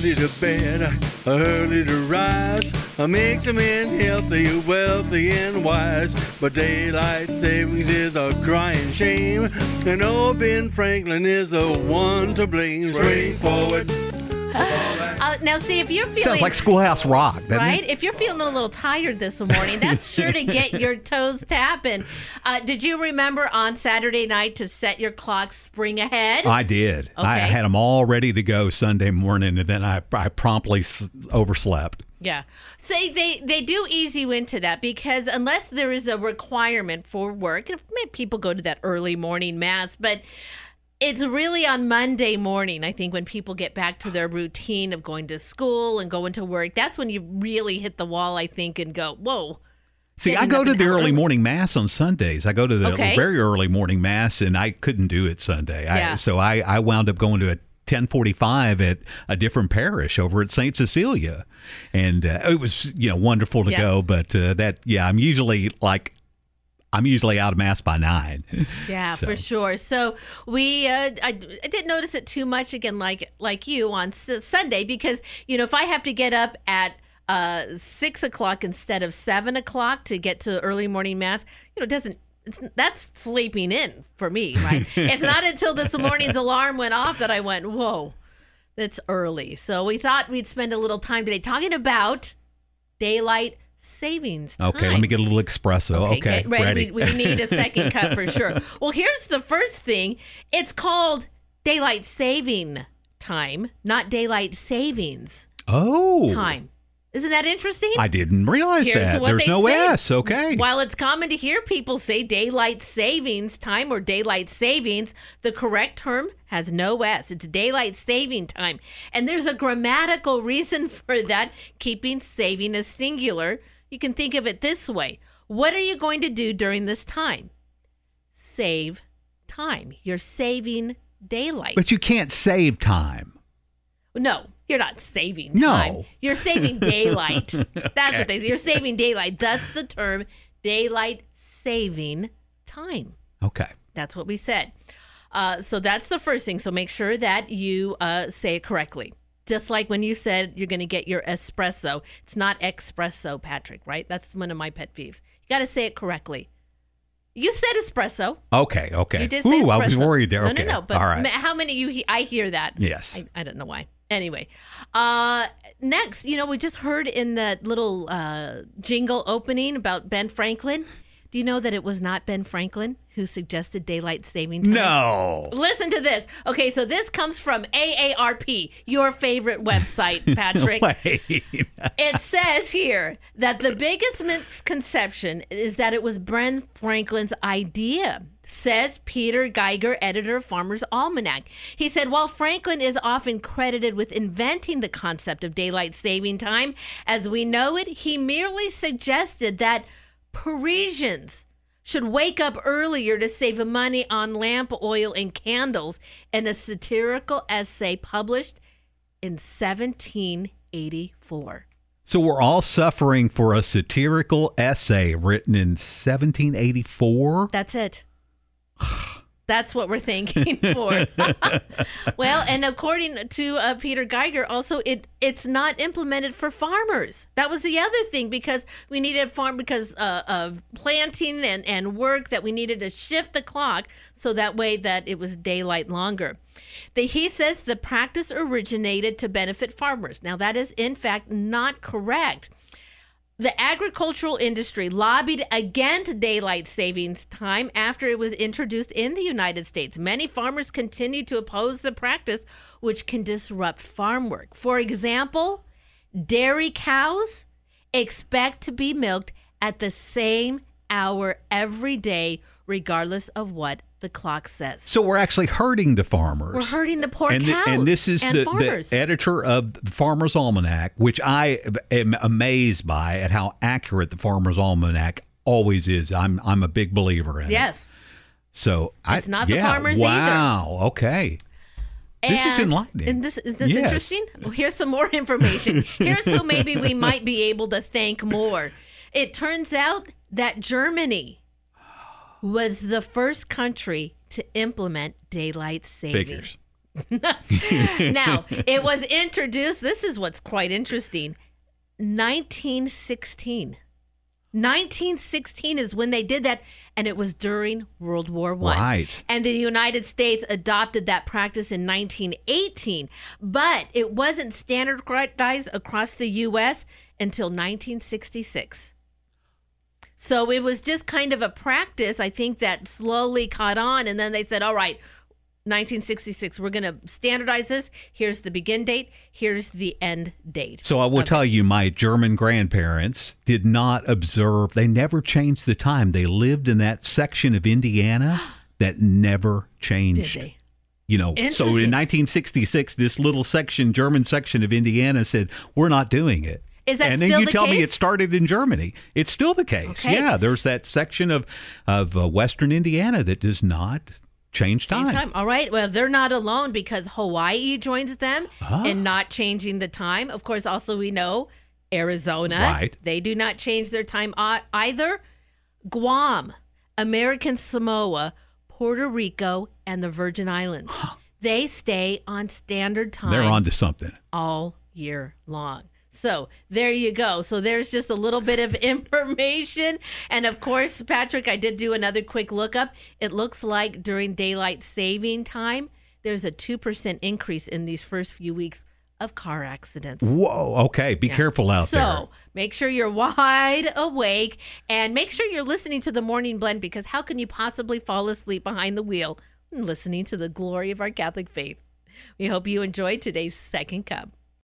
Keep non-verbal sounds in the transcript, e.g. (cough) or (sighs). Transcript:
early to bed, early to rise. Makes a man healthy, wealthy, and wise. But daylight savings is a crying shame. And old Ben Franklin is the one to blame. Straightforward. (laughs) Uh, now, see if you're feeling Sounds like Schoolhouse Rock, right? it? If you're feeling a little tired this morning, (laughs) that's sure to get your (laughs) toes tapping. Uh, did you remember on Saturday night to set your clock spring ahead? I did. I had them all ready to go Sunday morning, and then I, I promptly s- overslept. Yeah. Say they they do ease you into that because unless there is a requirement for work, if people go to that early morning mass, but it's really on Monday morning, I think, when people get back to their routine of going to school and going to work. That's when you really hit the wall, I think, and go, whoa. See, I go to the early. morning mass on Sundays. I go to the Okay. very early morning mass, and I couldn't do it Sunday. Yeah. I, so I, I wound up going to a 1045 at a different parish over at St. Cecilia. And uh, it was, you know, wonderful to Yeah. go. But uh, that, yeah, I'm usually like, I'm usually out of mass by nine. (laughs) Yeah, So- for sure. So we, uh, I, I didn't notice it too much again, like like you on S- Sunday, because you know if I have to get up at uh, six o'clock instead of seven o'clock to get to early morning mass, you know, it doesn't. It's, that's sleeping in for me, right? (laughs) it's not until this morning's alarm went off that I went, "Whoa, that's early." So we thought we'd spend a little time today talking about daylight savings. Okay, let me get a little espresso. Okay, ready. ready. We, we need a second (laughs) cup for sure. Well, here's the first thing. It's called daylight saving time, not daylight savings oh, time. Isn't that interesting? I didn't realize Here's that. There's no say. S. Okay. While it's common to hear people say daylight savings time or daylight savings, the correct term has no S. It's daylight saving time. And there's a grammatical reason (laughs) for that, keeping saving as singular. You can think of it this way What are you going to do during this time? Save time. You're saving daylight. But you can't save time. No, you're not saving time. No. You're saving (laughs) daylight. That's what they say. You're saving daylight. That's the term daylight saving time. Okay. That's what we said. Uh, so that's the first thing. So make sure that you uh, say it correctly. Just like when you said you're going to get your espresso. It's not espresso, Patrick, right? That's one of my pet peeves. You got to say it correctly. You said espresso. Okay. Okay. You did say Ooh, espresso. I was worried there. No, Okay. no, no. But All right. how many you? He- I hear that. Yes. I, I don't know why. Anyway, uh, next, you know, we just heard in that little uh, jingle opening about Ben Franklin. Do you know that it was not Ben Franklin who suggested daylight saving time? no. Listen to this. Okay, so this comes from AARP, your favorite website, (laughs) Patrick. (laughs) It says here that the biggest misconception is that it was Ben Franklin's idea, says Peter Geiger, editor of Farmer's Almanac. He said while Franklin is often credited with inventing the concept of daylight saving time as we know it, he merely suggested that Parisians should wake up earlier to save money on lamp oil and candles in a satirical essay published in 1784. So we're all suffering for a satirical essay written in 1784. That's it. (sighs) (sighs) (sighs) That's what we're thanking (laughs) for. (laughs) well, and according to uh, Peter Geiger, also it it's not implemented for farmers. That was the other thing because we needed farm because uh, of planting and and work that we needed to shift the clock so that way that it was daylight longer. The, he says the practice originated to benefit farmers. Now that is in fact not correct. The agricultural industry lobbied against daylight savings time after it was introduced in the United States. Many farmers continue to oppose the practice, which can disrupt farm work. For example, dairy cows expect to be milked at the same hour every day, regardless of what the clock says. So we're actually hurting the farmers. We're hurting the poor and, cows and this is and the, the editor of the Farmer's Almanac, which I am amazed by at how accurate the Farmer's Almanac always is. I'm I'm a big believer in it. yes. So I, It's not the yeah, farmers either. Wow. Okay. This is And- enlightening. And this is this Yes. interesting? Well, here's some more (laughs) information. here's who maybe we might be able to thank more. It turns out that Germany was the first country to implement daylight saving. Figures. (laughs) now, it was introduced, this is what's quite interesting 1916. 1916 is when they did that, and it was during World War One. Right. And the United States adopted that practice in 1918, but it wasn't standardized across the U.S. until 1966. So it was just kind of a practice, I think, that slowly caught on, and then they said, "All right." 1966. We're going to standardize this. Here's the begin date. Here's the end date. So I will tell you, my German grandparents did not observe. They never changed the time. They lived in that section of Indiana (gasps) that never Did changed. they? You know, so in 1966, this little section, German section of Indiana, said, "We're not doing it." Is that and then you the tell me it started in Germany. It's still the case. Okay. Yeah, there's that section of of uh, Western Indiana that does not change time. Change time. All right. Well, they're not alone because Hawaii joins them Ah. in not changing the time. Of course, also we know Arizona. Right. They do not change their time either. Guam, American Samoa, Puerto Rico, and the Virgin Islands. They stay on standard time They're on to something. all year long. So there you go. So there's just a little bit of (laughs) information. And of course, Patrick, I did do another quick lookup. It looks like during daylight saving time, there's a 2% increase in these first few weeks of car accidents. Whoa. Okay. Be careful out so, there. So make sure you're (laughs) wide awake and make sure you're listening to the morning blend because how can you possibly fall asleep behind the wheel listening to the glory of our Catholic faith? We hope you enjoyed today's second cup.